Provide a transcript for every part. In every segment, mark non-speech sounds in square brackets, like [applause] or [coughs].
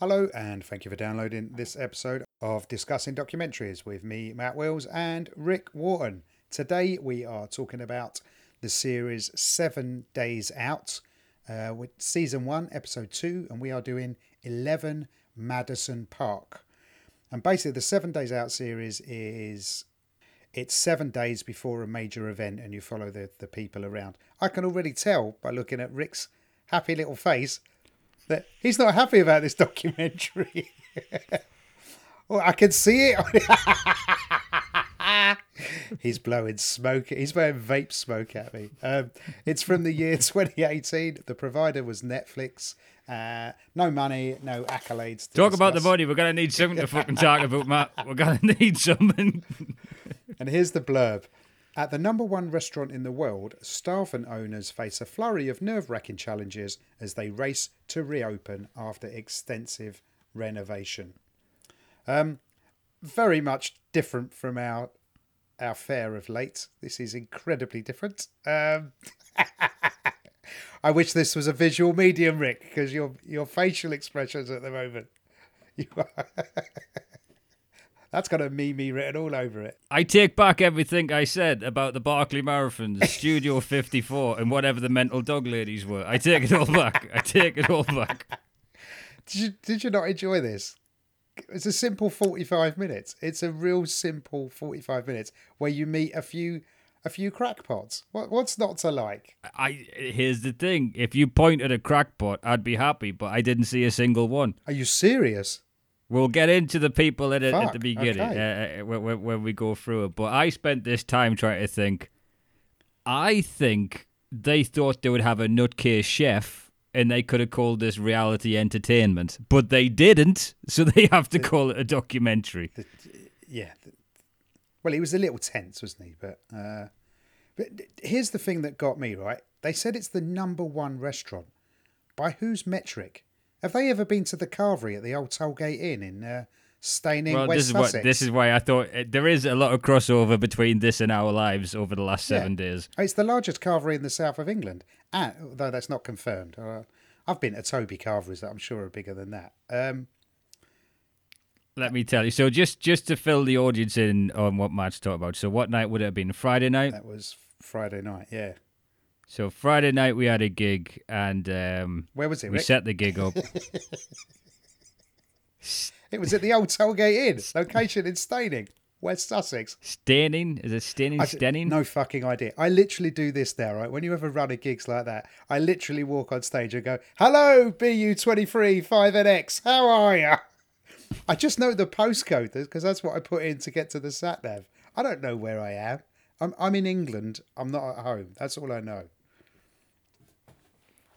Hello, and thank you for downloading this episode of Discussing Documentaries with me, Matt Wills, and Rick Wharton. Today we are talking about the series Seven Days Out, uh, with season one, episode two, and we are doing 11 Madison Park. And basically, the Seven Days Out series is it's seven days before a major event, and you follow the, the people around. I can already tell by looking at Rick's happy little face that he's not happy about this documentary. [laughs] well, I can see it. [laughs] he's blowing smoke. He's blowing vape smoke at me. Um, it's from the year [laughs] 2018. The provider was Netflix. Uh, no money, no accolades. Talk discuss. about the money. We're gonna need something to fucking talk about, Matt. We're gonna [laughs] need something. and here's the blurb. At the number one restaurant in the world, staff and owners face a flurry of nerve wracking challenges as they race to reopen after extensive renovation. Um, very much different from our our fare of late. This is incredibly different. Um, [laughs] I wish this was a visual medium, Rick, because your your facial expressions at the moment. [laughs] You are [laughs] That's got a meme written all over it. I take back everything I said about the Barkley Marathons, Studio 54, and whatever the mental dog ladies were. I take it all back. I take it all back. Did you, did you not enjoy this? It's a simple 45 minutes. It's a real simple 45 minutes where you meet a few a few crackpots. What what's not to like? I here's the thing. If you pointed a crackpot, I'd be happy, but I didn't see a single one. Are you serious? We'll get into the people at, at the beginning okay. uh, uh when, when we go through it. But I spent this time trying to think. I think they thought they would have a nutcase chef and they could have called this reality entertainment, but they didn't, so they have to the, call it a documentary. The, yeah. Well, he was a little tense, wasn't he? But uh, but here's the thing that got me right. They said it's the number one restaurant. By whose metric? Have they ever been to the Carvery at the old Tollgate Inn in uh, Steyning, well, West this is Sussex? What, this is why I thought uh, there is a lot of crossover between this and our lives over the last seven yeah. days. It's the largest carvery in the south of England, and, although that's not confirmed. Uh, I've been to Toby carveries that I'm sure are bigger than that. Um, let me tell you. So just just to fill the audience in on what Matt's talking about. So what night would it have been? Friday night. That was Friday night. Yeah. So Friday night we had a gig, and um, where was it? We Rick? set the gig up. [laughs] it was at the old Tollgate Inn, location in Steyning, West Sussex. Steyning? Is it Steyning? Steyning? No fucking idea. I literally do this there, right? When you ever run a gigs like that, I literally walk on stage and go, "Hello, BU23 5NX, how are you?" [laughs] I just know the postcode because that's what I put in to get to the sat nav. I don't know where I am. I'm I'm in England. I'm not at home. That's all I know.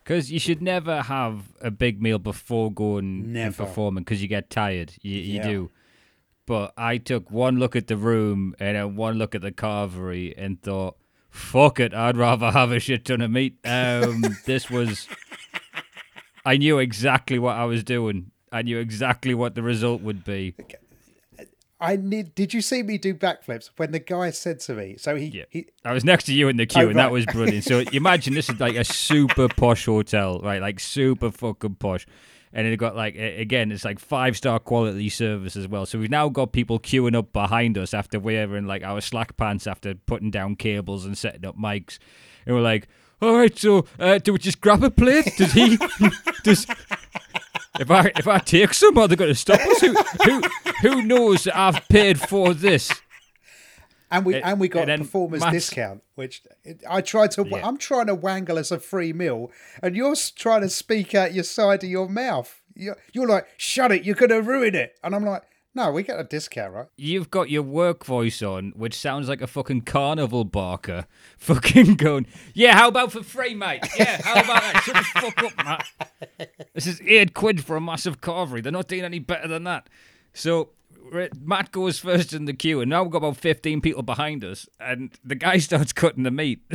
Because you should never have a big meal before going never. and performing because you get tired. You, you yeah. do. But I took one look at the room and then one look at the carvery and thought, fuck it, I'd rather have a shit ton of meat. Um, [laughs] this was. I knew exactly what I was doing. I knew exactly what the result would be. I need. Did you see me do backflips when the guy said to me? So he, yeah. he I was next to you in the queue, oh, and right. that was brilliant. So [laughs] imagine this is like a super posh hotel, right? Like super fucking posh, and it got like again, it's like five star quality service as well. So we've now got people queuing up behind us after wearing like our slack pants after putting down cables and setting up mics, and we're like, all right, so uh, do we just grab a plate? Does he? [laughs] does if I if I take some, are they going to stop us? Who who who knows that I've paid for this? And we it, and we got a performers discount, which eh, I tried to. Yeah. I'm trying to wangle us a free meal, and you're trying to speak out your side of your mouth. You're, you're like, shut it, you're going to ruin it. And I'm like, no, we get a discount, right? You've got your work voice on, which sounds like a fucking carnival barker. [laughs] Fucking going, yeah, how about for free, mate? Yeah, how about that? Shut the fuck up, Matt. This is eight quid for a massive carvery. They're not doing any better than that. So Matt goes first in the queue, and now we've got about 15 people behind us, and the guy [laughs] starts cutting the meat. [laughs]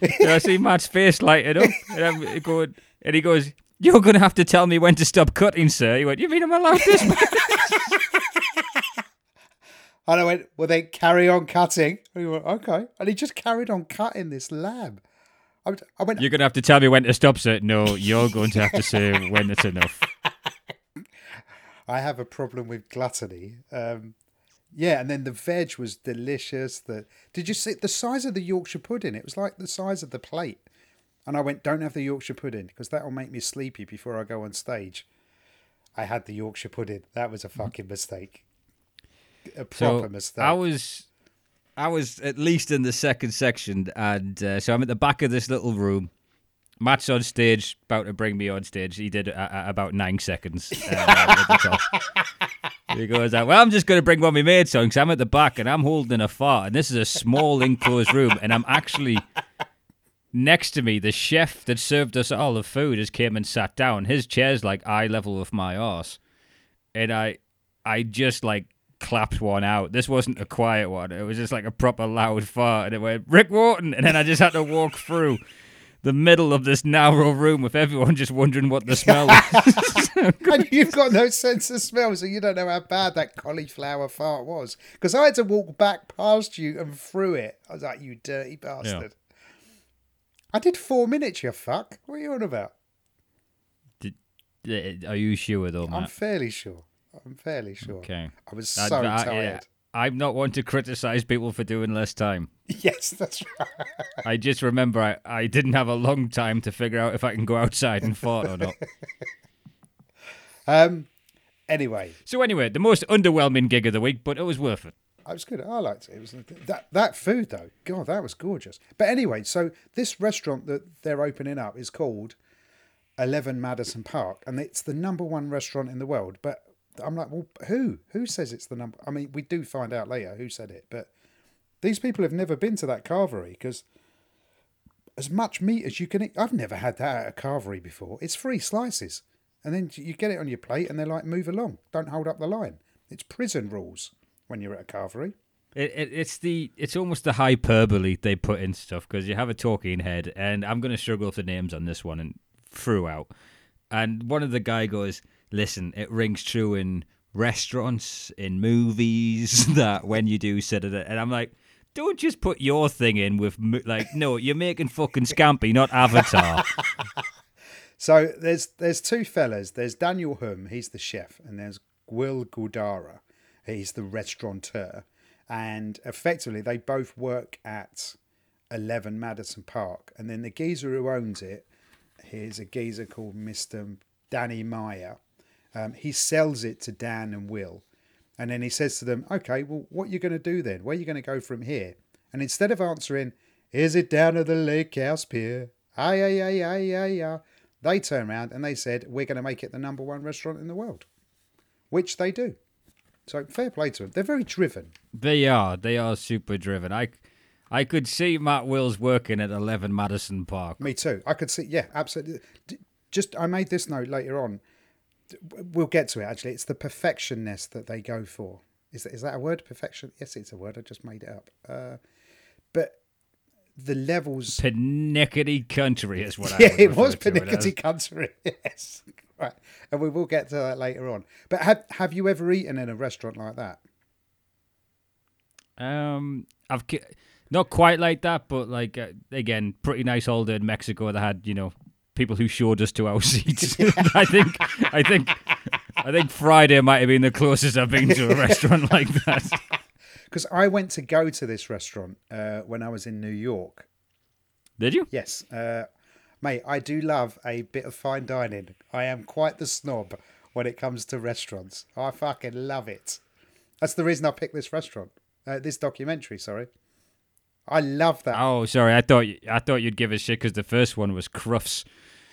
[laughs] I see Matt's face lighting up, and, I'm going, and he goes, "You're going to have to tell me when to stop cutting, sir." He went, "You mean I'm allowed this?" [laughs] and I went, "Well, then carry on cutting." And he went, "Okay," and he just carried on cutting this lamb. I, I went, "You're going to have to tell me when to stop, sir." No, you're going to have to say when it's enough. [laughs] I have a problem with gluttony. Um, yeah, and then the veg was delicious. The did you see the size of the Yorkshire pudding? It was like the size of the plate. And I went, don't have the Yorkshire pudding because that will make me sleepy before I go on stage. I had the Yorkshire pudding. That was a fucking mistake. A proper so mistake. I was, I was at least in the second section, and uh, so I'm at the back of this little room. Matt's on stage, about to bring me on stage. He did uh, about nine seconds [laughs] uh, at the top. He goes, Well, I'm just going to bring one of my mates on because I'm at the back and I'm holding a fart. And this is a small enclosed room. And I'm actually next to me. The chef that served us all the food has came and sat down. His chair's like eye level with my arse. And I, I just like clapped one out. This wasn't a quiet one. It was just like a proper loud fart. And it went, Rick Wharton. And then I just had to walk through the middle of this narrow room with everyone just wondering what the smell is. [laughs] [laughs] and you've got no sense of smell, so you don't know how bad that cauliflower fart was. Because I had to walk back past you and through it. I was like, you dirty bastard. Yeah. I did four minutes, you fuck. What are you on about? Did, are you sure, though, Matt? I'm fairly sure. I'm fairly sure. Okay. I was so I, I, tired. I'm not one to criticize people for doing less time. [laughs] Yes, that's right. I just remember I, I didn't have a long time to figure out if I can go outside and fart or not. [laughs] Um. Anyway. So anyway, the most underwhelming gig of the week, but it was worth it. I was good. I liked it. It was that that food though. God, that was gorgeous. But anyway, so this restaurant that they're opening up is called Eleven Madison Park, and it's the number one restaurant in the world. But I'm like, well, who? Who says it's the number? I mean, we do find out later who said it, but these people have never been to that carvery because as much meat as you can eat, I've never had that at a carvery before. It's three slices, and then you get it on your plate, and they're like, move along, don't hold up the line. It's prison rules when you're at a carvery. It, it, it's the it's almost the hyperbole they put in stuff because you have a talking head, and I'm going to struggle with the names on this one and throughout. And one of the guy goes, listen, it rings true in restaurants, in movies, [laughs] that when you do sit at it, and I'm like, don't just put your thing in with like, no, you're making fucking Scampi, not Avatar. [laughs] so there's there's two fellas. There's Daniel Humm, he's the chef, and there's Will Guidara, he's the restaurateur, and effectively they both work at Eleven Madison Park, and then the geezer who owns it, here's a geezer called Mister Danny Meyer um, he sells it to Dan and Will. And then he says to them, okay, well, what are you going to do then? Where are you going to go from here? And instead of answering, is it down at the lake house pier? Aye, aye, aye, aye, aye, aye. They turn around and they said, we're going to make it the number one restaurant in the world, which they do. So fair play to them. They're very driven. They are. They are super driven. I, I could see Matt Wills working at 11 Madison Park. Me too. I could see, yeah, absolutely. Just, I made this note later on we'll get to it actually. It's the perfectionness that they go for. Is that, is that a word? Perfection? Yes, it's a word. I just made it up. Uh, but the levels. Panickety country is what yeah, I it was panickety country. [laughs] Yes, right. And we will get to that later on. But have have you ever eaten in a restaurant like that? Um, I've not quite like that, but like uh, again, pretty nice holiday in Mexico. That had you know people who showed us to our seats. I think, I think, I think Friday might have been the closest I've been to a restaurant [laughs] like that. Because I went to go to this restaurant uh, when I was in New York. Did you? Yes, uh, mate. I do love a bit of fine dining. I am quite the snob when it comes to restaurants. I fucking love it. That's the reason I picked this restaurant, uh, this documentary. Sorry. I love that. Oh, sorry. I thought I thought you'd give a shit because the first one was Crufts.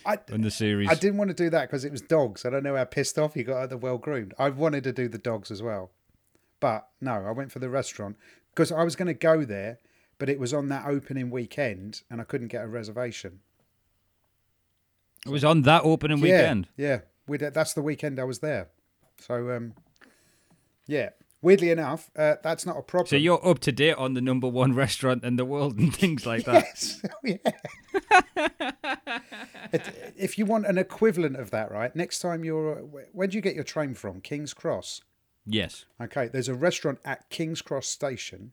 I, in the series. I didn't want to do that because it was dogs. I don't know how pissed off you got at the well groomed. I wanted to do the dogs as well, but no, I went for the restaurant because I was going to go there, but it was on that opening weekend and I couldn't get a reservation. It was on that opening weekend. Yeah, yeah. We did, that's the weekend I was there. So, um, yeah. Weirdly enough, uh, that's not a problem. So you're up to date on the number one restaurant in the world and things like that. Yes. [laughs] yeah. It- if you want an equivalent of that, right? Next time you're, where do you get your train from? King's Cross. Yes. Okay, there's a restaurant at King's Cross Station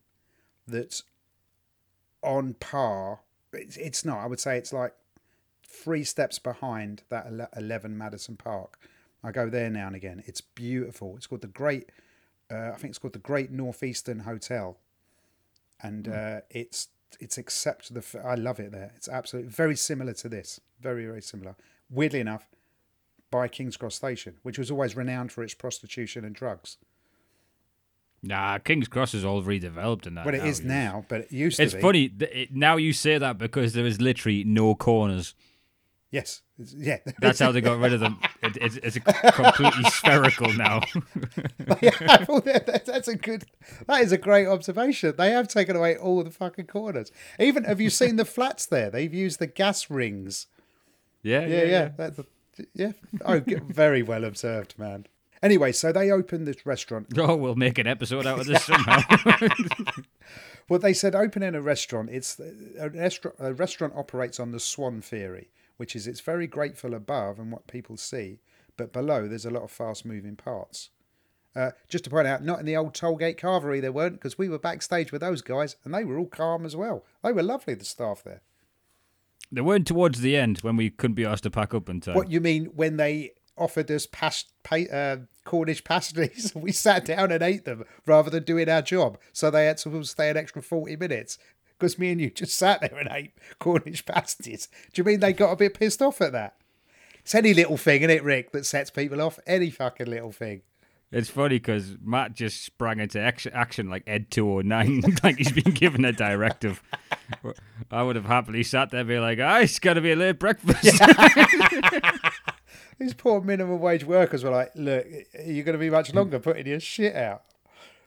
that's on par. It's, it's not. I would say it's like three steps behind that 11 Madison Park. I go there now and again. It's beautiful. It's called the Great. Uh, I think it's called the Great Northeastern Hotel, and uh, it's it's except the. f- I love it there. It's absolutely very similar to this. Very very similar. Weirdly enough, by King's Cross Station, which was always renowned for its prostitution and drugs. Nah, King's Cross is all redeveloped in that. Well, it now, is yes. now, but it used It's to be. It's funny it, now you say that because there is literally no corners. Yes. It's- yeah. [laughs] That's how they got rid of them. It, it's, it's completely [laughs] spherical now. [laughs] Yeah, that- that- that's a good. That is a great observation. They have taken away all the fucking corners. Even have you seen the flats there? They've used the gas rings. yeah, Yeah, yeah, That's a, yeah. Oh, very well observed, man. Anyway, so they opened this restaurant. Oh, we'll make an episode out of this somehow. Well, they said opening a restaurant. It's a restaurant. A restaurant operates on the swan theory, which is it's very grateful above and what people see, but below there's a lot of fast-moving parts. Uh, just to point out, not in the old Tollgate Carvery there weren't, because we were backstage with those guys, and they were all calm as well. They were lovely, the staff there. they weren't towards the end when we couldn't be asked to pack up in time. What you mean when they offered us pas- pa- uh, Cornish pasties? [laughs] we sat down and ate them rather than doing our job, so they had to stay an extra forty minutes. Because me and you just sat there and ate Cornish pasties. Do you mean they got a bit pissed off at that? It's any little thing, isn't it, Rick, that sets people off? Any fucking little thing. It's funny because Matt just sprang into action, action like Ed 209, [laughs] like he's been given a directive. I would have happily sat there and be like, ah, it's got to be a late breakfast. [laughs] These poor minimum wage workers were like, look, you're going to be much longer putting your shit out.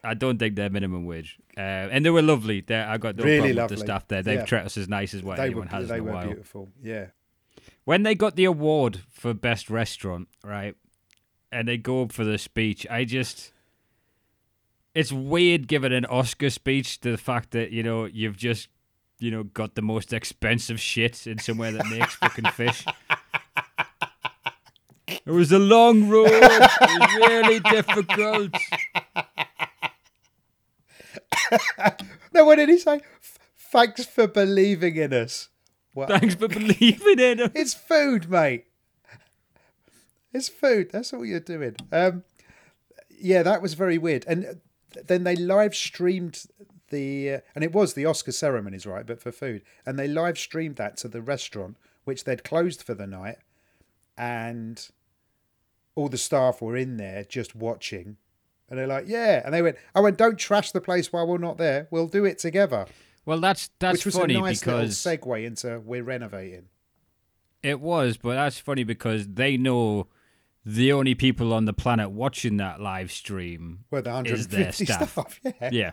I don't think they're minimum wage. Uh, and they were lovely. They, I got no Really problem with lovely. the staff there. They've Yeah. treated us as nice as what They anyone were, has they in a were while. beautiful. Yeah. When they got the award for best restaurant, right, and they go up for the speech, I just. It's weird giving an Oscar speech to the fact that, you know, you've just, you know, got the most expensive shit in somewhere that makes fucking fish. It was a long road. It was really difficult. [laughs] No, what did he say? Thanks for believing in us. What? Thanks for believing in us. It's food, mate. It's food. That's all you're doing. Um, yeah, that was very weird. And then they live streamed the, uh, and it was the Oscar ceremonies, right? But for food, and they live streamed that to the restaurant, which they'd closed for the night, and all the staff were in there just watching. And they're like, yeah. And they went, I went, don't trash the place while we're not there. We'll do it together. Well, that's that's Which was funny a nice because segue into we're renovating. It was, but that's funny because they know the only people on the planet watching that live stream Well, the is their 150 staff. staff. [laughs] Yeah. Yeah.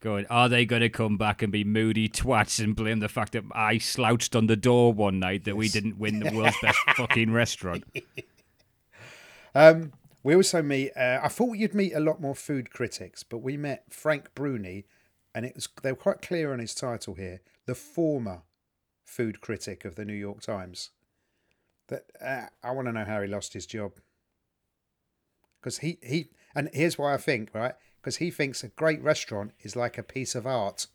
Going, are they going to come back and be moody twats and blame the fact that I slouched on the door one night that we didn't win the [laughs] world's best fucking restaurant? [laughs] Um, we also meet. Uh, I thought you'd meet a lot more food critics, but we met Frank Bruni, and it was they were quite clear on his title here: the former food critic of the New York Times. That uh, I want to know how he lost his job. Because he he and here's why I think right because he thinks a great restaurant is like a piece of art.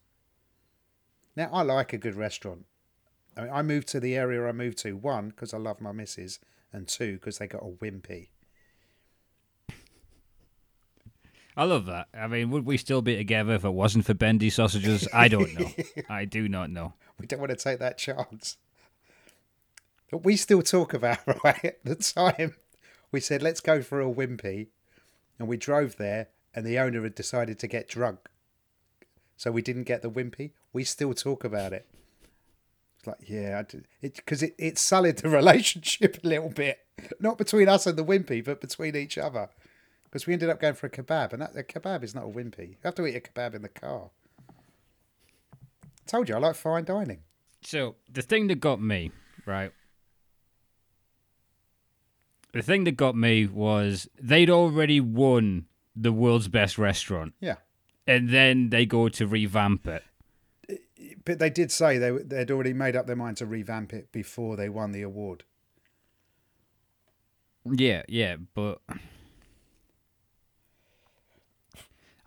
Now I like a good restaurant. I mean, I moved to the area I moved to one because I love my missus, and two because they got a wimpy. I love that. I mean, would we still be together if it wasn't for bendy sausages? I don't know. [laughs] I do not know. We don't want to take that chance. But we still talk about, [laughs] right, at the time, we said, let's go for a wimpy. And we drove there, and the owner had decided to get drunk. So we didn't get the wimpy. We still talk about it. It's like, yeah, because it, it, it sullied the [laughs] relationship a little bit. Not between us and the wimpy, but between each other. Because we ended up going for a kebab, and that, a kebab is not a wimpy. You have to eat a kebab in the car. I told you, I like fine dining. So the thing that got me right the thing that got me was they'd already won the world's best restaurant, Yeah. and then they go to revamp it. But they did say they they'd already made up their mind to revamp it before they won the award. Yeah, yeah, but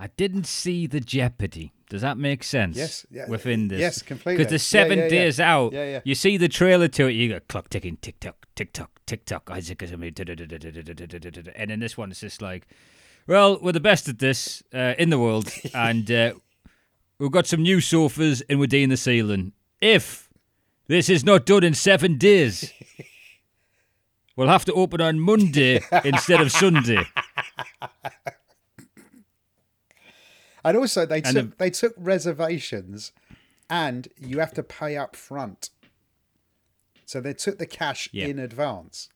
I didn't see the jeopardy. Does that make sense? Yes, yeah, within this, yes, completely. Because the seven Yeah, yeah, days out, Yeah, yeah. you see the trailer to it. You go clock ticking, tick tock, tick tock, tick tock. Isaac is a and in this one, it's just like, well, we're the best at this uh, in the world, [laughs] and uh, we've got some new sofas, and we're doing the ceiling. If this is not done in seven days. [laughs] We'll have to open on Monday instead of Sunday. [laughs] And also they And took the- they took reservations, and you have to pay up front. So they took the cash Yeah. in advance.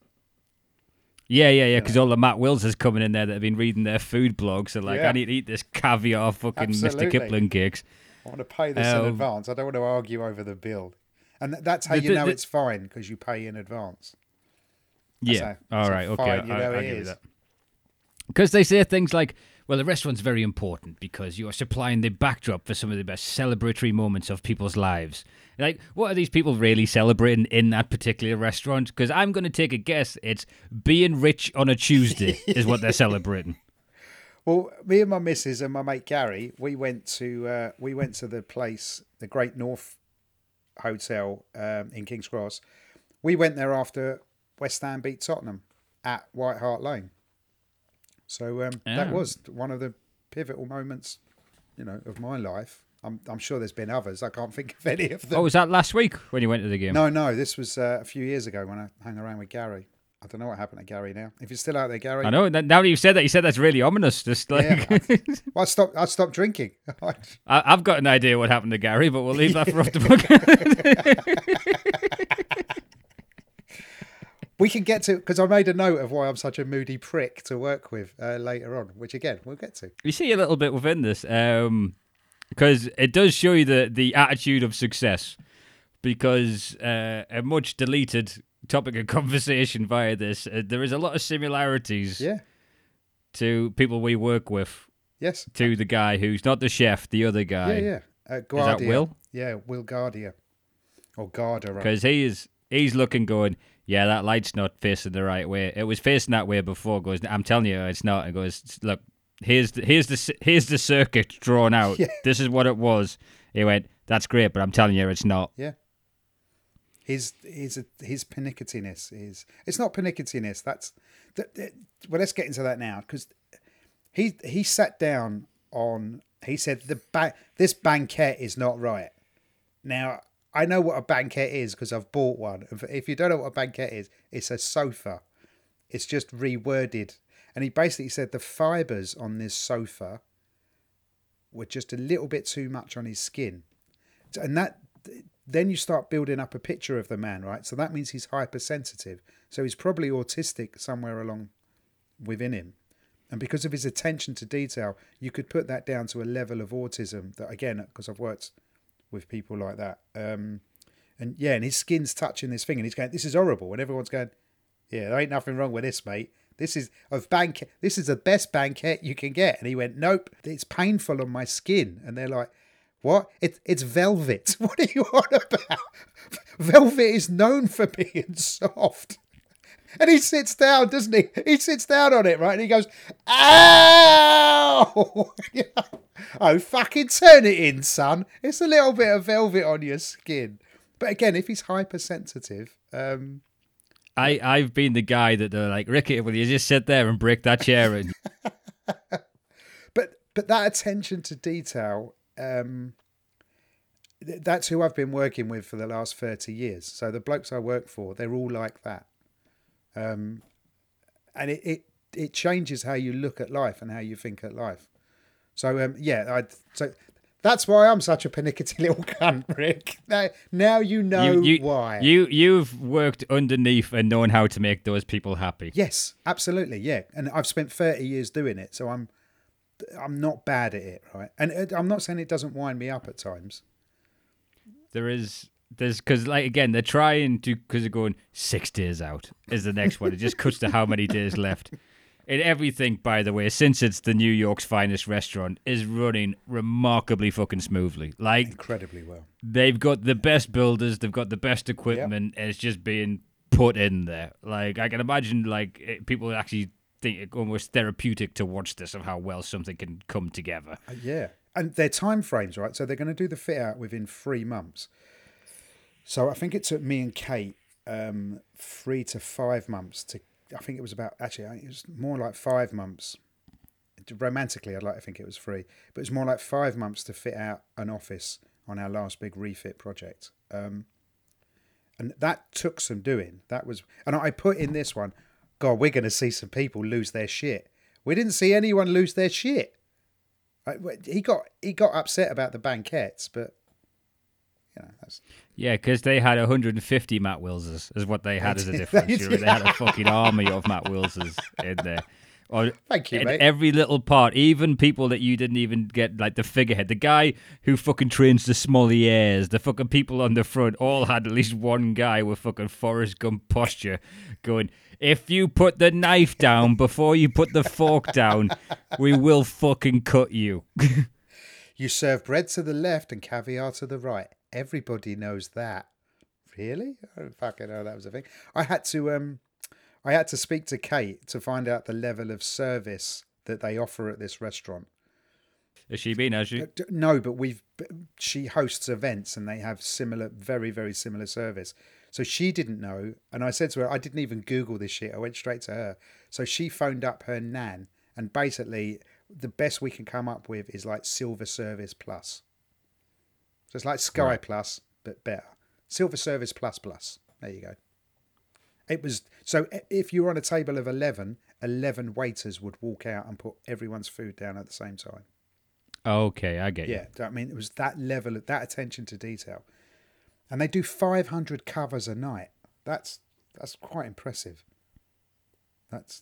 Yeah, yeah, yeah. Because all the Matt Wills is coming in there that have been reading their food blogs. So like, Yeah. I need to eat this caviar fucking Absolutely. Mr. Kipling cakes. I want to pay this in Um, advance. I don't want to argue over the bill. And that's how The- you know the- it's fine because you pay in advance. Yeah. how- all right. Okay. I, know I it give you is. that. Because they say things like, "Well, the restaurant's very important because you are supplying the backdrop for some of the best celebratory moments of people's lives." Like, what are these people really celebrating in that particular restaurant? Because I'm going to take a guess it's being rich on a Tuesday is what they're celebrating. [laughs] Well, me and my missus and my mate Gary, we went to uh, we went to the place, the Great North Hotel um, in King's Cross. We went there after West Ham beat Tottenham at White Hart Lane. So um, that Ah. was one of the pivotal moments, you know, of my life. I'm I'm sure there's been others. I can't think of any of them. Oh, was that last week when you went to the game? No, no, this was uh, a few years ago when I hung around with Gary. I don't know what happened to Gary now. If you're still out there, Gary, I know. Now that you've said that, you said that's really ominous. Just like Yeah, [laughs] I, well, I stopped. I stopped drinking. [laughs] I, I've got an idea what happened to Gary, but we'll leave that for off the book. [laughs] We can get to because I made a note of why I'm such a moody prick to work with uh, later on, which again we'll get to. you see a little bit within this, because it does show you the the attitude of success. Because uh, a much deleted topic of [laughs] conversation via this, uh, there is a lot of similarities Yeah. to people we work with. Yes. To the guy who's not the chef, the other guy. Yeah. Yeah. Uh, Guardia. Will? Yeah, Will Guardia, or Garda. because he is he's looking going yeah that light's not facing the right way it was facing that way before goes i'm telling you it's not it goes look here's the, here's the here's the circuit drawn [laughs] out Yeah. this is what it was he went that's great but i'm telling you it's not Yeah. His his his pernicketyness is it's not pernicketyness. That's that. that- Well, let's get into that now because he he sat down on. He said the ba- this banquet is not right. Now I know what a banquette is because I've bought one. If- you don't know what a banquette is, it's a sofa. It's just reworded, and he basically said the fibers on this sofa were just a little bit too much on his skin, and that then you start building up a picture of the man, right? So that means he's hypersensitive. So he's probably autistic somewhere along within him. And because of his attention to detail, you could put that down to a level of autism that, again, because I've worked with people like that. Um, and yeah, and his skin's touching this thing, and he's going, "This is horrible," and everyone's going, "Yeah, there ain't nothing wrong with this, mate. This is of banquet. This is the best banquet you can get." And he went, "Nope, it's painful on my skin." And they're like, "What? It's it's velvet. [laughs] What are you on about? [laughs] Velvet is known for being [laughs] soft." And he sits down, doesn't he? He sits down on it, right? And he goes, "Ow!" [laughs] oh, fucking turn it in, son. It's a little bit of velvet on your skin. But again, if he's hypersensitive, um, i i've been the guy that they're like ricky will you just sit there and break that chair and [laughs] but but that attention to detail, um, th- that's who I've been working with for the last thirty years. So the blokes I work for, they're all like that, um, and it, it it changes how you look at life and how you think at life. So um, yeah, I so that's why I'm such a pernickety [laughs] little cunt, Rick. Now, now you know you, you, why. you you've worked underneath and known how to make those people happy Yes, absolutely. Yeah, and I've spent thirty years doing it, so I'm I'm not bad at it, right? And I'm not saying it doesn't wind me up at times. there is there's because like again they're trying to because they're going six days out is the next one. It just cuts to how many days left. And everything, by the way, since it's the New York's finest restaurant, is running remarkably fucking smoothly. Like incredibly well. They've got the best builders, they've got the best equipment, yep. and it's just being put in there. Like I can imagine, like it, people actually think it almost therapeutic to watch this of how well something can come together. Uh, yeah, and their time frames, right? So they're going to do the fit out within three months. So I think it took me and Kate um, three to five months to I think it was about actually it was more like five months. Romantically, I'd like to think it was three, but it was more like five months to fit out an office on our last big refit project. Um, and that took some doing. That was, and I put in this one. God, we're going to see some people lose their shit. We didn't see anyone lose their shit. He got he got upset about the banquets, but you know, that's... Yeah, because they had 150 Matt Willses, is what they had as a [laughs] difference. they, they had a fucking army of Matt Willses in there. Or Thank you, mate. Every little part, even people that you didn't even get, like the figurehead, the guy who fucking trains the sommeliers, the fucking people on the front, all had at least one guy with fucking Forrest Gump posture going, if you put the knife down before you put the fork down, we will fucking cut you. [laughs] you serve bread to the left and caviar to the right. Everybody knows that. Really? I don't fucking know that was a thing. I had to um I had to speak to Kate to find out the level of service that they offer at this restaurant. Has she been? Has she? Uh, no, but we've. She hosts events, and they have similar, very, very similar service. So she didn't know, and I said to her, I didn't even Google this shit. I went straight to her. So she phoned up her nan, and basically, the best we can come up with is like Silver Service Plus. So it's like Sky right. Plus, but better. Silver Service Plus Plus. There you go. It was so if you were on a table of 11, 11 waiters would walk out and put everyone's food down at the same time. Okay, I get yeah, you. Yeah, I mean, it was that level of that attention to detail. And they do 500 covers a night. That's that's quite impressive. That's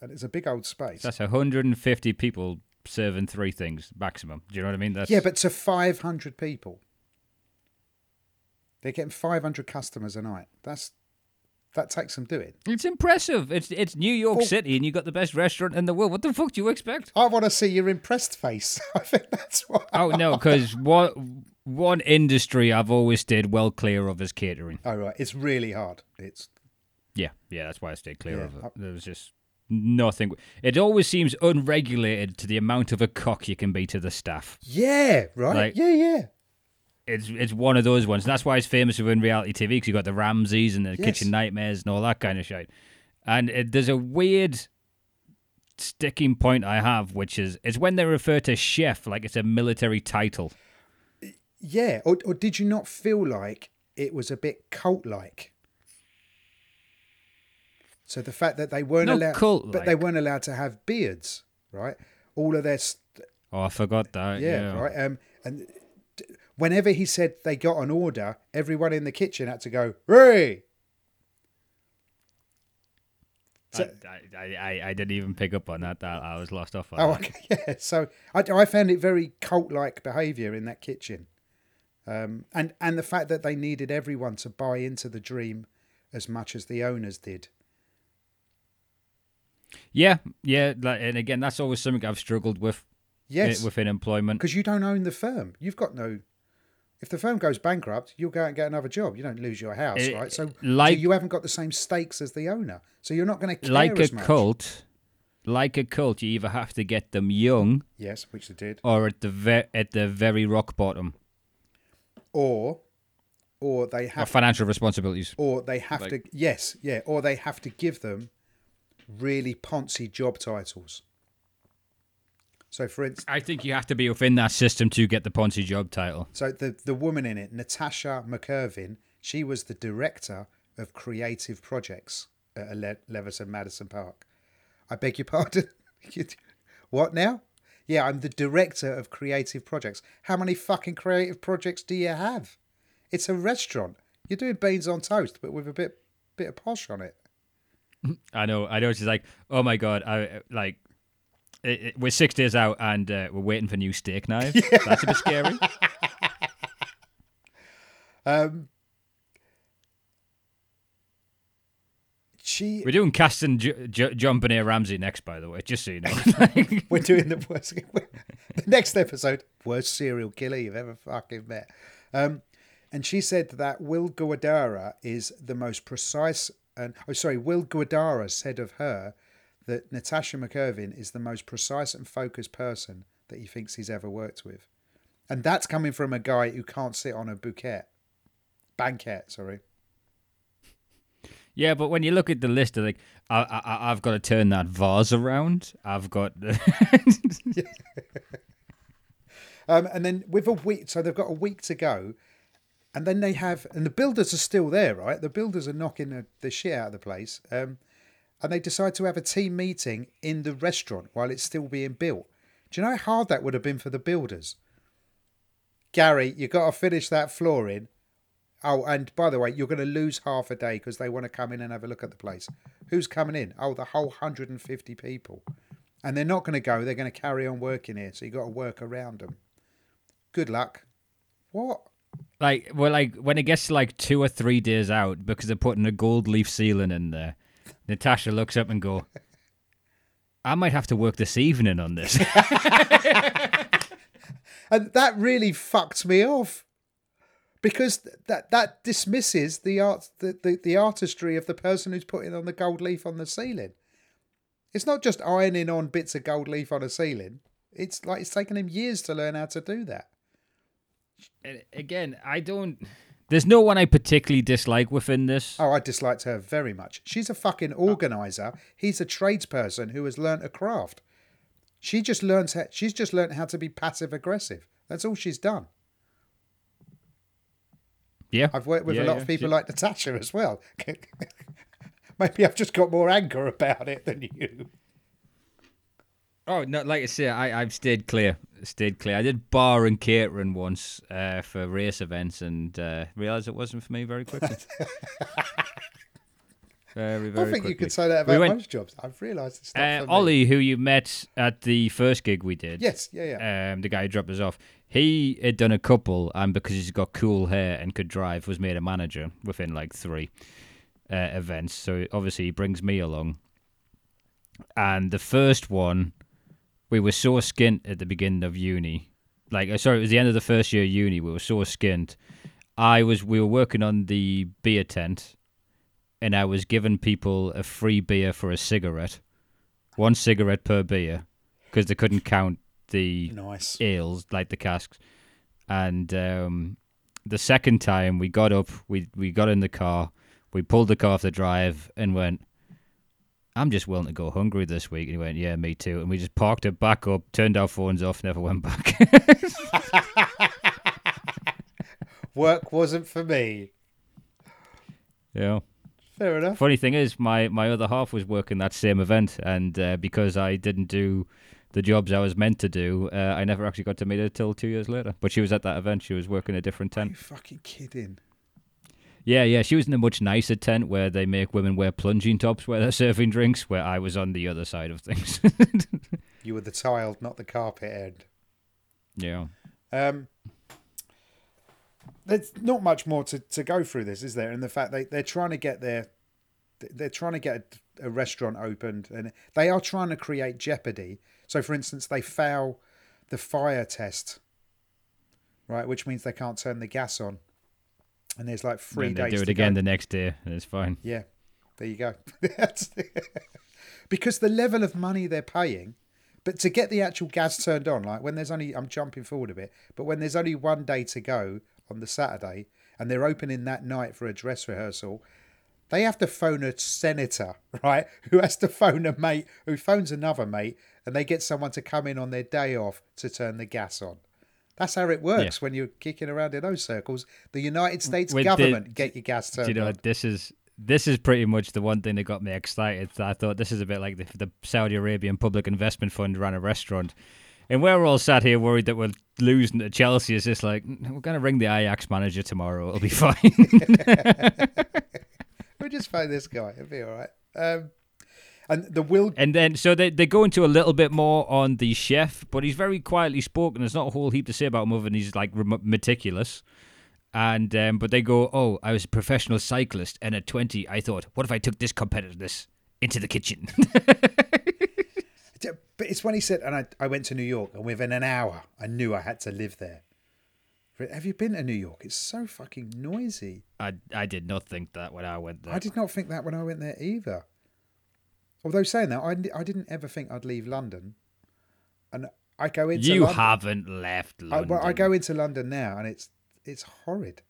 that is a big old space. That's 150 people serving three things maximum. Do you know what I mean? That's... Yeah, but to 500 people. They're getting 500 customers a night. That's that takes some doing. It's impressive. It's it's New York well, City, and you got the best restaurant in the world. What the fuck do you expect? I want to see your impressed face. [laughs] I think that's what. Oh no, because what one industry I've always stayed well clear of is catering. Oh right, it's really hard. It's yeah, yeah. That's why I stayed clear yeah. of it. There was just nothing. It always seems unregulated to the amount of a cock you can be to the staff. Yeah, right. Like, yeah, yeah it's it's one of those ones. And that's why it's famous within reality TV because you've got the Ramsays and the yes. Kitchen Nightmares and all that kind of shit. And it, there's a weird sticking point I have, which is it's when they refer to chef like it's a military title. Yeah, or, or did you not feel like it was a bit cult like? So the fact that they weren't allowed, cult-like. but they weren't allowed to have beards, right? All of their. St- oh, I forgot that. Yeah, yeah. right. Um, and whenever he said they got an order, everyone in the kitchen had to go, Ray! So, I, I, I, I, didn't even pick up on that. I was lost off on oh, that. okay. [laughs] Yeah. So I, I found it very cult like behaviour in that kitchen. Um, and, and the fact that they needed everyone to buy into the dream as much as the owners did. Yeah, yeah, and again, that's always something I've struggled with. Eh, yes, within employment, because you don't own the firm. You've got no if the firm goes bankrupt, you'll go out and get another job. You don't lose your house, it, right? So, like, so you haven't got the same stakes as the owner. So you're not going to like a much. cult. Like a cult, you either have to get them young, yes, which they did, or at the ve- at the very rock bottom, or or they have or financial responsibilities, or they have like, to yes, yeah, or they have to give them really poncy job titles. So, for instance, I think you have to be within that system to get the Ponzi job title. So, the the woman in it, Natasha McIrvin, she was the director of creative projects at Le- Madison Park. I beg your pardon. [laughs] what now? Yeah, I'm the director of creative projects. How many fucking creative projects do you have? It's a restaurant. You're doing beans on toast, but with a bit bit of posh on it. I know, I know. She's like, oh my god, I like. It, it, we're six days out and uh, we're waiting for new steak knives. [laughs] Yeah. That's a bit scary. [laughs] um, she. We're doing casting J- J- JonBenét Ramsey next, by the way, just so you know. [laughs] we're doing the worst. the next episode, worst serial killer you've ever fucking met. Um, and she said that Will Guidara is the most precise and oh, sorry, Will Guidara said of her that Natasha McIrvin is the most precise and focused person that he thinks he's ever worked with, and that's coming from a guy who can't sit on a bouquet, banquet. Sorry. Yeah, but when you look at the list, like I, I, I've got to turn that vase around. I've got. [laughs] [laughs] um, and then with a week, so they've got a week to go, and then they have, and the builders are still there, right? The builders are knocking the, the shit out of the place, um, and they decide to have a team meeting in the restaurant while it's still being built. Do you know how hard that would have been for the builders? Gary, you got to finish that flooring Oh, and by the way, you're going to lose half a day because they want to come in and have a look at the place. Who's coming in? Oh, the whole 150 people. And they're not going to go, they're going to carry on working here. So you've got to work around them. Good luck. What? Like, well, like when it gets to like two or three days out because they're putting a gold leaf ceiling in there, Natasha looks up and go, I might have to work this evening on this. [laughs] and that really fucked me off because that that dismisses the art the, the, the artistry of the person who's putting on the gold leaf on the ceiling. It's not just ironing on bits of gold leaf on a ceiling. It's like it's taken him years to learn how to do that. Again, I don't. [sighs] There's no one I particularly dislike within this. Oh, I disliked her very much. She's a fucking oh. organizer. He's a tradesperson who has learnt a craft. She just learns how, she's just learnt how to be passive aggressive. That's all she's done. Yeah. I've worked with yeah, a lot yeah. of people like Natasha as well. [laughs] Maybe I've just got more anger about it than you. Oh no! Like I say, I I've stayed clear, stayed clear. I did bar and catering once uh, for race events, and uh, realised it wasn't for me very quickly. very, [laughs] very. I think quickly. you could say that about We went- most jobs. I've realised it's not Uh, for me. Ollie, who you met at the first gig we did, Yes, yeah, yeah. um, the guy who dropped us off. He had done a couple, and because he's got cool hair and could drive, was made a manager within like three uh, events. So obviously he brings me along. And the first one, we were so skint at the beginning of uni. Like, uh, sorry, it was the end of the first year of uni. We were so skint. I was, we were working on the beer tent, and I was giving people a free beer for a cigarette, one cigarette per beer, because they couldn't count the nice. ales like the casks and um, the second time we got up we we got in the car we pulled the car off the drive and went i'm just willing to go hungry this week. And he went yeah me too. And we just parked it back up turned our phones off never went back. [laughs] Work wasn't for me. yeah. Fair enough. funny thing is my my other half was working that same event and uh, because i didn't do the jobs i was meant to do uh, i never actually got to meet her till two years later. But she was at that event. She was working a different Are tent you fucking kidding? Yeah, yeah. She was in a much nicer tent where they make women wear plunging tops where they're serving drinks, where I was on the other side of things. [laughs] You were the tiled, not the carpet end. yeah. Um, there's not much more to, to go through this, is there? And the fact they they're trying to get their they're trying to get a, a restaurant opened, and they are trying to create jeopardy. So, for instance, they fail the fire test, right, which means they can't turn the gas on, and there's like three days. do it again go. the next day, and it's fine. Yeah, there you go. [laughs] Because the level of money they're paying, but to get the actual gas turned on, like when there's only, I'm jumping forward a bit, but when there's only one day to go on the Saturday and they're opening that night for a dress rehearsal, they have to phone a senator, [laughs] right? Who has to phone a mate, who phones another mate, and they get someone to come in on their day off to turn the gas on. That's how it works when you're kicking around in those circles. The United States With the- government get your gas turned you know on. This is this is pretty much the one thing that got me excited. I thought this is a bit like the, the Saudi Arabian Public Investment Fund ran a restaurant. And we're all sat here worried that we're losing to Chelsea. It's just like, "Mm, we're going to ring the Ajax manager tomorrow. It'll be [laughs] fine. [laughs] We'll just phone this guy. It'll be all right. Um, and the will. And then, so they, they go into a little bit more on the chef, but he's very quietly spoken. There's not a whole heap to say about him other than he's like meticulous. And um, but they go, oh, I was a professional cyclist, and at twenty, I thought, what if I took this competitiveness into the kitchen? [laughs] but it's when he said, and I, I went to New York, and within an hour, I knew I had to live there. Have you been to New York? It's so fucking noisy. I I did not think that when I went there. I did not think that when I went there either. Although saying that, I, I didn't ever think I'd leave London. And I go into you London. haven't left London. I, well, I go into London now, and it's it's horrid.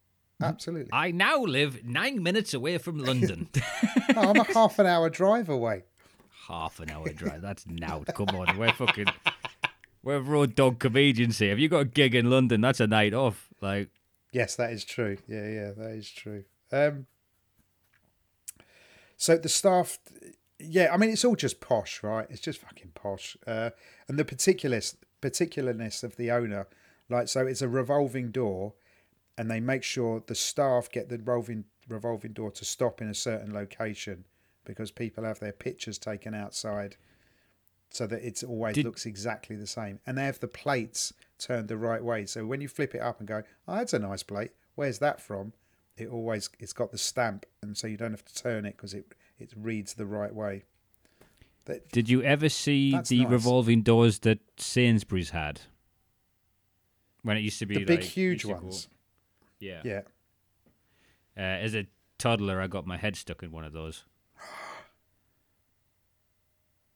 Absolutely. I now live nine minutes away from London. [laughs] oh, I'm a half an hour drive away. half an hour drive. That's now. Come on, we're fucking. We're road dog comedians here. If you got a gig in London, that's a night off. Like, yes, that is true. Yeah, yeah, that is true. Um, so the staff, yeah, I mean, it's all just posh, right? It's just fucking posh. Uh, and the particulars, particularness of the owner, like, so it's a revolving door, and they make sure the staff get the revolving revolving door to stop in a certain location because people have their pictures taken outside so that it always Did... looks exactly the same. And they have the plates turned the right way. So when you flip it up and go, oh, that's a nice plate. Where's that from? It always it's got the stamp, and so you don't have to turn it because it it reads the right way. That, Did you ever see the nice. revolving doors that Sainsbury's had? When it used to be the big, huge ones. Yeah. Yeah. Uh, as a toddler, I got my head stuck in one of those. [gasps]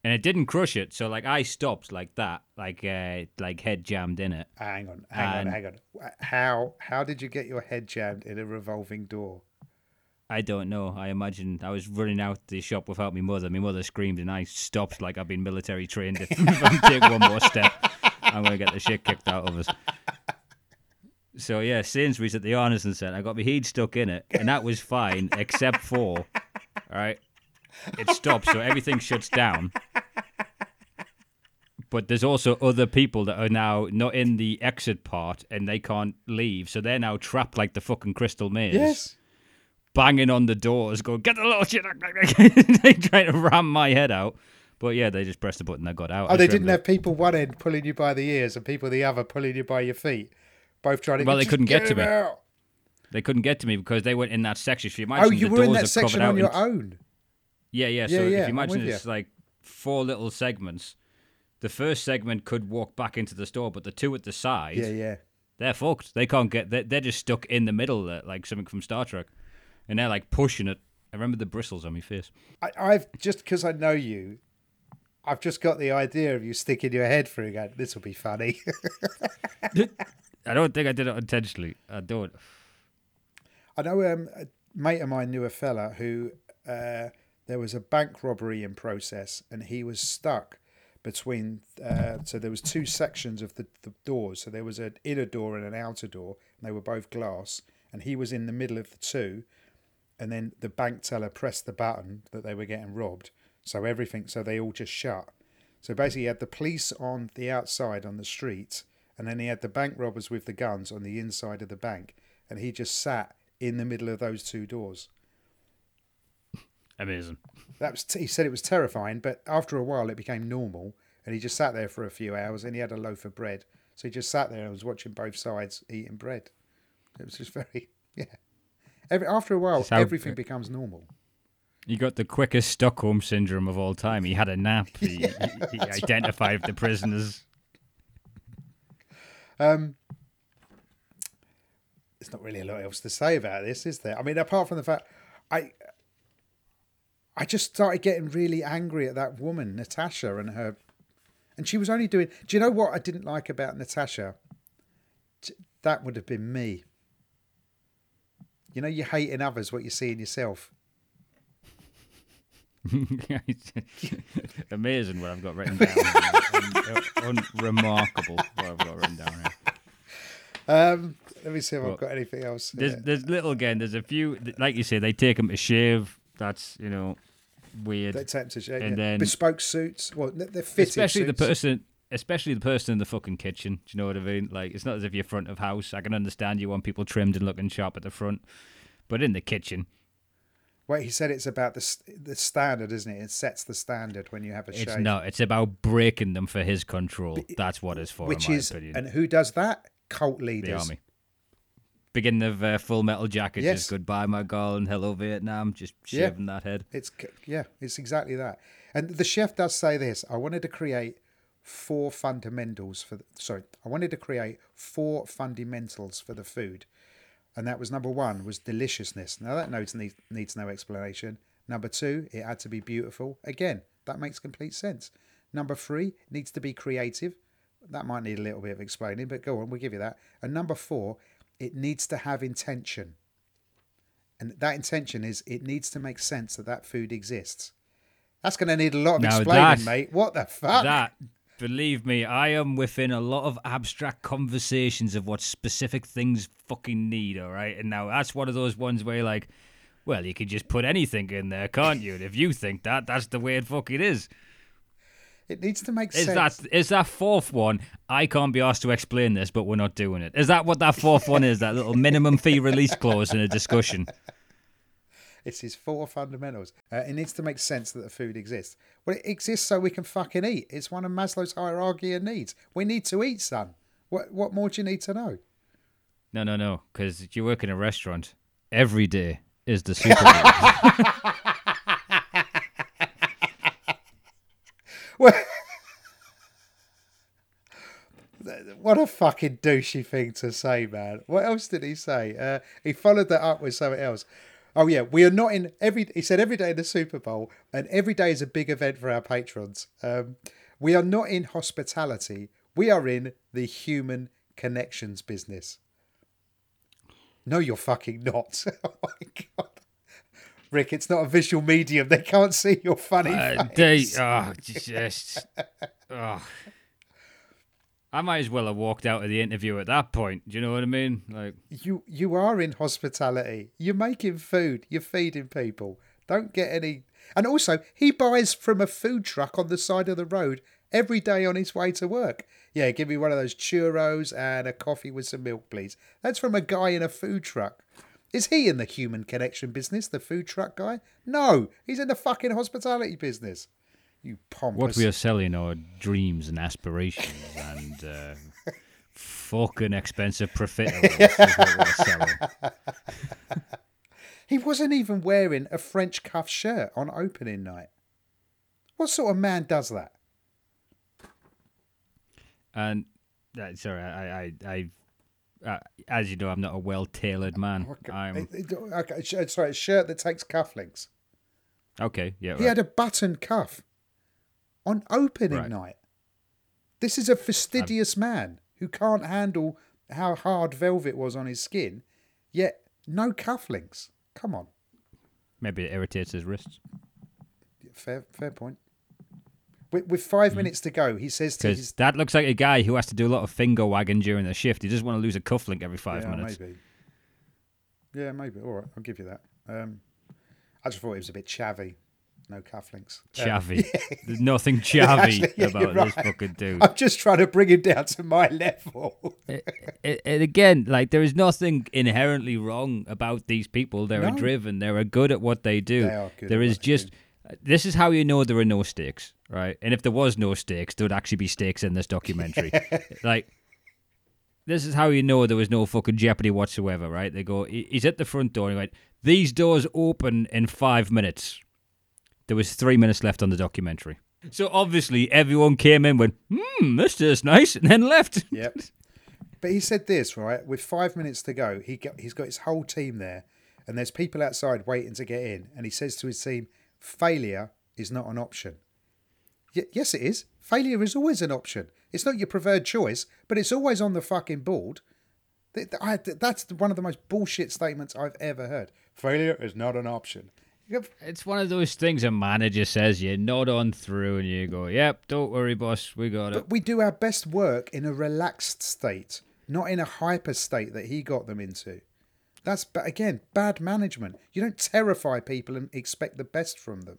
and it didn't crush it, so like I stopped like that, like uh, like head jammed in it. Hang on, hang and on, hang on. How how did you get your head jammed in a revolving door? I don't know. I imagine I was running out the shop without my mother. My mother screamed, and I stopped like I've been military trained. [laughs] If, I take one more step, I'm gonna get the shit kicked out of us. So yeah, Sainsbury's at the Arneson Centre. I got my heat stuck in it, and that was fine, except for, all right, it stops, so everything shuts down. But there's also other people that are now not in the exit part, and they can't leave, so they're now trapped like the fucking Crystal Maze. Yes. Banging on the doors, going, get the little shit out. [laughs] they trying to ram my head out. But yeah, they just pressed the button. I got out. Oh, they didn't have people one end pulling you by the ears and people the other pulling you by your feet both trying to. Well, they couldn't get, get to me. Out. They couldn't get to me because they went in that section. If you imagine, oh, you were in that section on your own. Yeah, yeah. So yeah, if you imagine it's you. like four little segments, the first segment could walk back into the store, but the two at the side, yeah, yeah, they're fucked. They can't get. They're, they're just stuck in the middle, like something from Star Trek, and they're like pushing it. I remember the bristles on my face. I, I've just because I know you, I've just got the idea of you sticking your head through. Going, this will be funny. [laughs] I don't think I did it intentionally. I don't. I know um, a mate of mine knew a fella who uh, there was a bank robbery in process, and he was stuck between. Uh, so there was two sections of the, the doors. So there was an inner door and an outer door, and they were both glass. And he was in the middle of the two, and then the bank teller pressed the button that they were getting robbed. So everything. So they all just shut. So basically, he had the police on the outside on the street and then he had the bank robbers with the guns on the inside of the bank, and he just sat in the middle of those two doors. Amazing. That was t- he said it was terrifying, but after a while it became normal, and he just sat there for a few hours, and he had a loaf of bread, so he just sat there and was watching both sides eating bread. It was just very [laughs] yeah. Every, after a while, everything becomes normal. You got the quickest Stockholm syndrome of all time. He had a nap. He, [laughs] yeah, he, he identified right. the prisoners. [laughs] Um, there's not really a lot else to say about this, is there? I mean, apart from the fact I I just started getting really angry at that woman, Natasha, and her and she was only doing do you know what I didn't like about Natasha? That would have been me. You know, you hate in others what you see in yourself. [laughs] Amazing what I've got written down. Un- unremarkable what I've got written down here. Um, let me see if I've got anything else. There's, there's little again. There's a few, like you say, they take them to shave. That's you know weird. They take them to shave. And yeah. then bespoke suits. Well, they're fitted. Especially suits. the person, especially the person in the fucking kitchen. Do you know what I mean? Like it's not as if you're front of house. I can understand you want people trimmed and looking sharp at the front, but in the kitchen, Wait, he said it's about the the standard, isn't it? It sets the standard when you have a it's shave. No, it's about breaking them for his control. That's what it's for. Which is, opinion. and who does that? Cult leaders. The army. beginning of uh, Full Metal Jacket. Yes. Just goodbye, my girl, and hello, Vietnam. Just Yeah. shaving that head. It's yeah, it's exactly that. And the chef does say this. I wanted to create four fundamentals for. The, sorry, I wanted to create four fundamentals for the food, and that was number one was deliciousness. Now that needs needs no explanation. Number two, it had to be beautiful. Again, that makes complete sense. Number three, needs to be creative. That might need a little bit of explaining, but go on, we'll give you that. And number four, it needs to have intention. And that intention is it needs to make sense that that food exists. That's going to need a lot of Now explaining, that- mate. What the fuck? That, believe me, I am within a lot of abstract conversations of what specific things fucking need, all right? And now that's one of those ones where you're like, well, you could just put anything in there, can't you? And if you think that, that's the way it fucking is. It needs to make sense. Is sense. that is that fourth one? I can't be asked to explain this, but we're not doing it. Is that what that fourth one is? That little minimum fee release clause in a discussion? It's his four fundamentals. Uh, it needs to make sense that the food exists. Well, it exists so we can fucking eat. It's one of Maslow's hierarchy of needs. We need to eat, son. What what more do you need to know? No, no, no. Because you work in a restaurant. Every day is the Super. [laughs] Well, [laughs] what a fucking douchey thing to say, man. What else did he say? Uh, he followed that up with something else. Oh yeah, we are not in every. He said every day in the Super Bowl, and every day is a big event for our patrons. Um, we are not in hospitality. We are in the human connections business. No, you're fucking not. [laughs] oh my god, Rick, it's not a visual medium. They can't see your funny Uh, face. they, oh, [laughs] just, oh. I might as well have walked out of the interview at that point. Do you know what I mean? Like, you you are in hospitality. You're making food. You're feeding people. Don't get any. And also, he buys from a food truck on the side of the road every day on his way to work. Yeah, give me one of those churros and a coffee with some milk, please. That's from a guy in a food truck. Is he in the human connection business, the food truck guy? No, he's in the fucking hospitality business. You pompous. what we are selling are dreams and aspirations [laughs] and uh, fucking expensive profiteroles is what we're selling. [laughs] He wasn't even wearing a French cuff shirt on opening night. What sort of man does that? And uh, sorry, I, I, I, uh, as you know, I'm not a well tailored man. I'm It- it- okay, sorry, a shirt that takes cufflinks. okay. Yeah, He right. had a buttoned cuff on opening Right. night. This is a fastidious man who can't handle how hard velvet was on his skin, yet no cufflinks. Come on, Maybe it irritates his wrists. fair fair point. With, with five Hmm. minutes to go, he says to his that looks like a guy who has to do a lot of finger wagging during the shift. He doesn't want to lose a cufflink every five yeah, minutes. maybe. Yeah, maybe. All right, I'll give you that. Um, I just thought it was a bit chavvy. No cufflinks. Um, Chavvy. [laughs] There's nothing [laughs] chavvy Actually, yeah, about you're this fucking dude. I'm just trying to bring him down to my level. And again, like there is nothing inherently wrong about these people. They're No. driven. They're good at what they do. They are good There is they just. This is how you know there are no stakes, right? And if there was no stakes, there would actually be stakes in this documentary. [laughs] like, this is how you know there was no fucking jeopardy whatsoever, right? They go, he's at the front door, and he went, These doors open in five minutes. There was three minutes left on the documentary. So obviously everyone came in, went, hmm, this tastes nice, and then left. [laughs] Yep. But he said this, right? With five minutes to go, he got, he's got his whole team there, and there's people outside waiting to get in. And he says to his team, failure is not an option. Y- yes, it is. Failure is always an option. It's not your preferred choice, but it's always on the fucking board. That's one of the most bullshit statements I've ever heard. Failure is not an option. It's one of those things a manager says, you nod on through and you go, yep, don't worry, boss, we got it. But we do our best work in a relaxed state, not in a hyper state that he got them into. That's but again bad management. You don't terrify people and expect the best from them.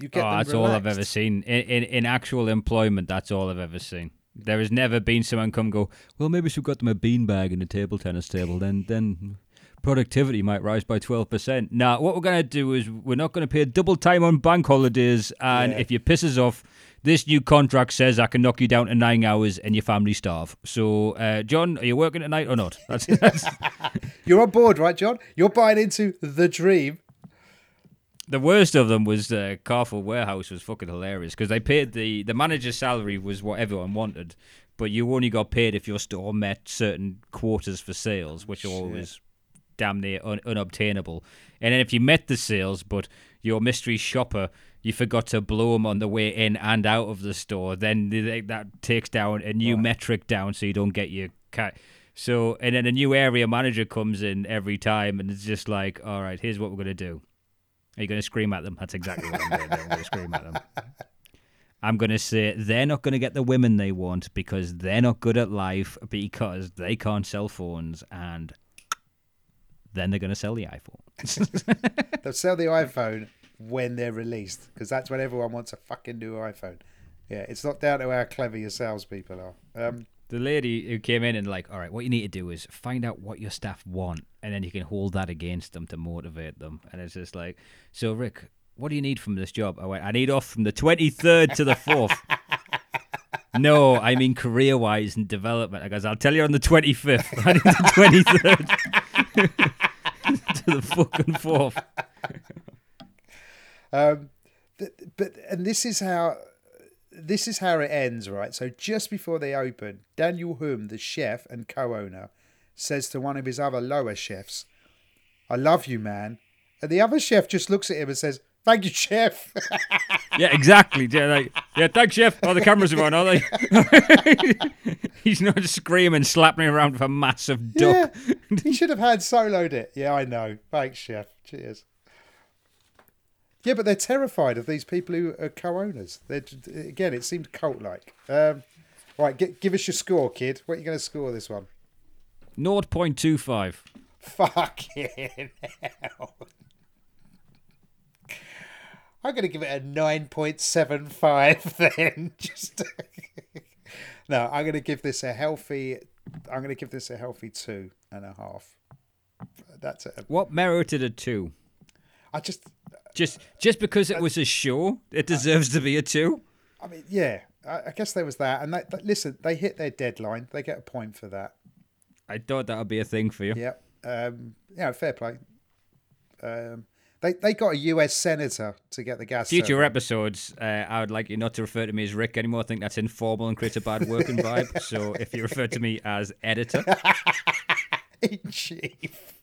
You get Oh, that's all I've ever seen. In, in, in actual employment, that's all I've ever seen. There has never been someone come go, well, maybe we got them a beanbag and a table tennis table, then then productivity might rise by 12%. Now, what we're going to do is we're not going to pay double time on bank holidays, and Yeah. if you piss us off, this new contract says I can knock you down to nine hours and your family starve. So, uh, John, are you working tonight or not? That's, [laughs] that's [laughs] You're on board, right, John? You're buying into the dream. the worst of them was uh, Carphone Warehouse was fucking hilarious because they paid the the manager's salary was what everyone wanted, but you only got paid if your store met certain quotas for sales, which Shit. always damn near un- unobtainable. And then if you met the sales, but your mystery shopper you forgot to blow them on the way in and out of the store, then they, that takes down a new Right. metric down, so you don't get your cat. So and then a new area manager comes in every time, and it's just like, all right, here's what we're gonna do. Are you going to scream at them? That's exactly what I'm do. I'm going to scream at them. [laughs] I'm going to say they're not going to get the women they want because they're not good at life because they can't sell phones and then they're going to sell the iPhone. [laughs] They'll sell the iPhone when they're released because that's when everyone wants a fucking new iPhone. Yeah, it's not down to how clever your salespeople are. Um, The lady who came in and like, all right, what you need to do is find out what your staff want and then you can hold that against them to motivate them. And it's just like, so Rick, what do you need from this job? I went, I need off from the 23rd to the 4th. [laughs] no, I mean career wise and development. I goes, I'll tell you on the 25th. [laughs] I need the 23rd [laughs] to the fucking 4th. Um, th- but and this is how this is how it ends, right? So just before they open, Daniel Humm, the chef and co-owner, says to one of his other lower chefs, "I love you, man," and the other chef just looks at him and says, "Thank you, chef." Yeah, exactly. Yeah, like, yeah, thanks, chef. Oh, the cameras are on, are they? [laughs] He's not just screaming, slapping around with a massive duck. yeah, he should have had soloed it. Yeah, I know. Thanks, chef. Cheers. Yeah, but they're terrified of these people who are co-owners. They're again, it seemed cult-like. Um, right, gi- give us your score, kid. What are you going to score this one? 0.25. Fucking [laughs] hell. I'm going to give it a 9.75 [laughs] then. Just [laughs] No, I'm going to give this a healthy I'm going to give this a healthy two and a half. That's it. What merited a two? I just Just just because it was a show, it deserves to be a two. I mean, yeah, I, I guess there was that and they, but listen, they hit their deadline. They get a point for that. I thought that would be a thing for you. Yep. Um, yeah, fair play. Um, they they got a US senator to get the gas. Future episodes, uh, I would like you not to refer to me as Rick anymore. I think that's informal and creates a bad working [laughs] vibe. So if you refer to me as editor, [laughs] in chief. [laughs]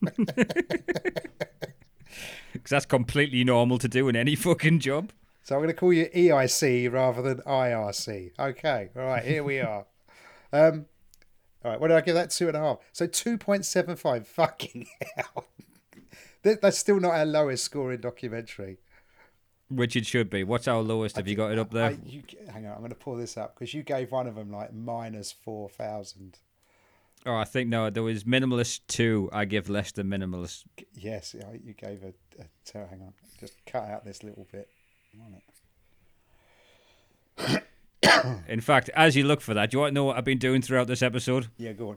because that's completely normal to do in any fucking job. So I'm going to call you EIC rather than IRC. Okay, all right, here we are. Um, all right, what did I give that? Two and a half. So 2.75. Fucking hell. That- That's still not our lowest scoring documentary. Which it should be. What's our lowest? Have you got it up there? I, you, hang on, I'm going to pull this up because you gave one of them like minus 4,000. Oh, I think no. There was minimalist two. I give less than minimalist. Yes, you gave a, a so hang on, just cut out this little bit. [coughs] In fact, as you look for that, do you want to know what I've been doing throughout this episode? Yeah, go on.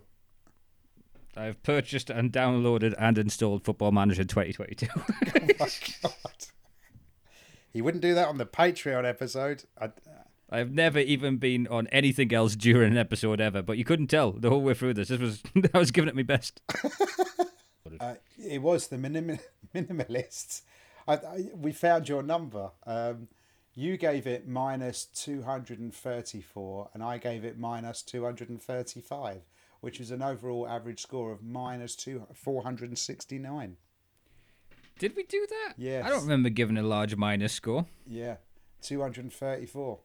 I've purchased and downloaded and installed Football Manager 2022. Oh [laughs] my god. He wouldn't do that on the Patreon episode. I, I've never even been on anything else during an episode ever, but you couldn't tell the whole way through this. This was [laughs] I was giving it my best. [laughs] uh, it was the minim- minimalists. I, I, we found your number. Um, you gave it minus 234, and I gave it minus 235, which is an overall average score of minus two, 469. Did we do that? Yes. I don't remember giving a large minus score. Yeah, 234.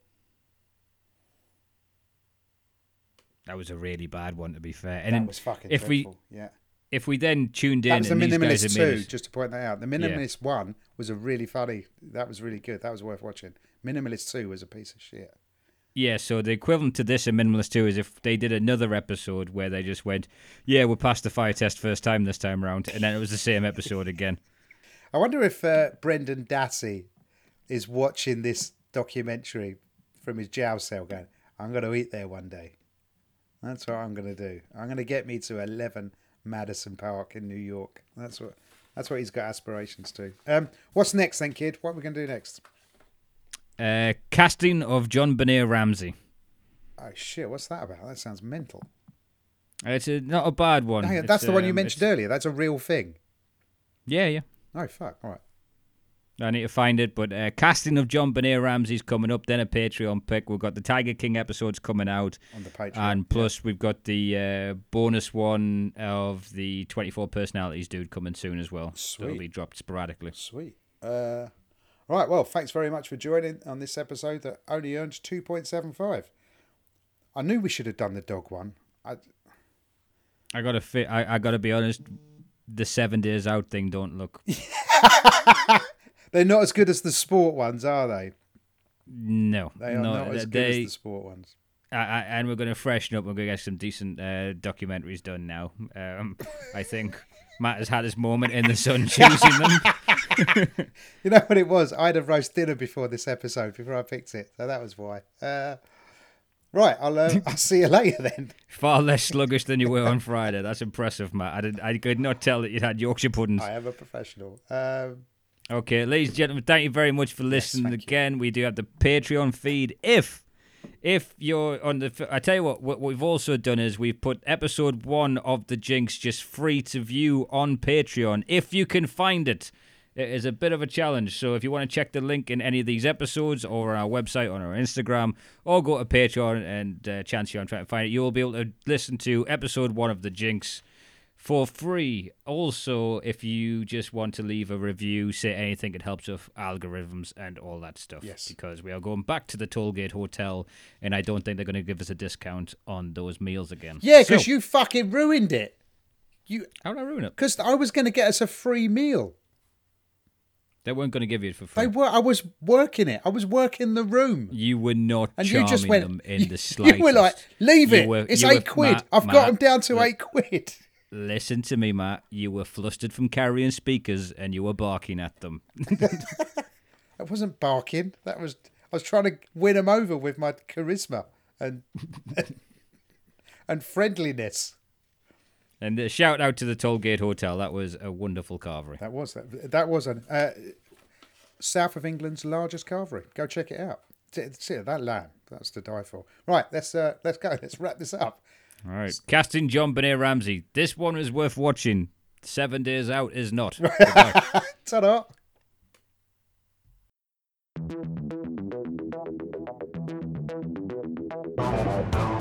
That was a really bad one, to be fair. And that was fucking if we yeah. if we then tuned in That was the and Minimalist 2, made us, just to point that out. The Minimalist 1 was a really funny, that was really good. That was worth watching. Minimalist 2 was a piece of shit. Yeah. So the equivalent to this in minimalist two is if they did another episode where they just went, "Yeah, we passed the fire test first time this time around," and then it was the same episode again. [laughs] I wonder if uh, Brendan Dassey is watching this documentary from his jail cell going, I'm going to eat there one day. That's what I'm going to do. I'm going to get me to 11 Madison Park in New York. That's what that's what he's got aspirations to. Um, what's next then, kid? What are we going to do next? Uh, casting of JonBenét Ramsey. Oh shit! What's that about? That sounds mental. It's a, not a bad one. Hang on, that's the one you um, mentioned it's- earlier. That's a real thing. Yeah, yeah. Oh fuck! All right. I need to find it, but uh, casting of JonBenét Ramsey's coming up. Then a Patreon pick. We've got the Tiger King episodes coming out, On the Patreon. and plus we've got the uh, bonus one of the 24 personalities dude coming soon as well. Sweet. It'll be dropped sporadically. Sweet. Uh, all right. Well, thanks very much for joining on this episode that only earned two point seven five. I knew we should have done the dog one. I, I gotta fit. I, I gotta be honest. The seven days out thing don't look. [laughs] they're not as good as the sport ones, are they? No, They are no, not as good as the sport ones. I, I, and we're going to freshen up. We're going to get some decent uh, documentaries done now. Um, I think Matt has had his moment in the sun [laughs] choosing them. [laughs] You know what it was? I had a roast dinner before this episode, before I picked it, so that was why. Uh, right, I'll uh, I'll see you later then. [laughs] Far less sluggish than you were on Friday. That's impressive, Matt. I did. I could not tell that you had Yorkshire puddings. I am a professional. Um, Okay, ladies and gentlemen, thank you very much for listening you. again. We do have the Patreon feed. If if you're on the, I tell you what, what we've also done is we've put episode one of the Jinx just free to view on Patreon if you can find it. It is a bit of a challenge, so if you want to check the link in any of these episodes or on our website, on our Instagram, or go to Patreon and uh, chance you on trying to find it, you will be able to listen to episode one of the Jinx for free. Also, if you just want to leave a review, say anything, it helps with algorithms and all that stuff. Yes. Because we are going back to the Tollgate Hotel, and I don't think they're going to give us a discount on those meals again. yeah, because So- you fucking ruined it. You How did I ruin it? because I was going to get us a free meal. They weren't going to give you it for free. They were. I was working it. I was working the room. you were not And charming you just went. them in you, the slightest. you were like, leave You it. were- it's you were- eight quid. Matt, I've got them down to look. eight quid. Listen to me, Matt. You were flustered from carrying speakers, and you were barking at them. [laughs] I wasn't barking. That was. I was trying to win them over with my charisma and [laughs] and friendliness. And uh, shout out to the Tollgate Hotel. That was a wonderful carvery. That was that. That was an uh, south of England's largest carvery. Go check it out. See, that lamb. That's to die for. Right, let's uh, let's go. [laughs] Let's wrap this up. All right. Casting JonBenét Ramsey. This one is worth watching. Seven days out is not. [laughs] Ta-da. Thank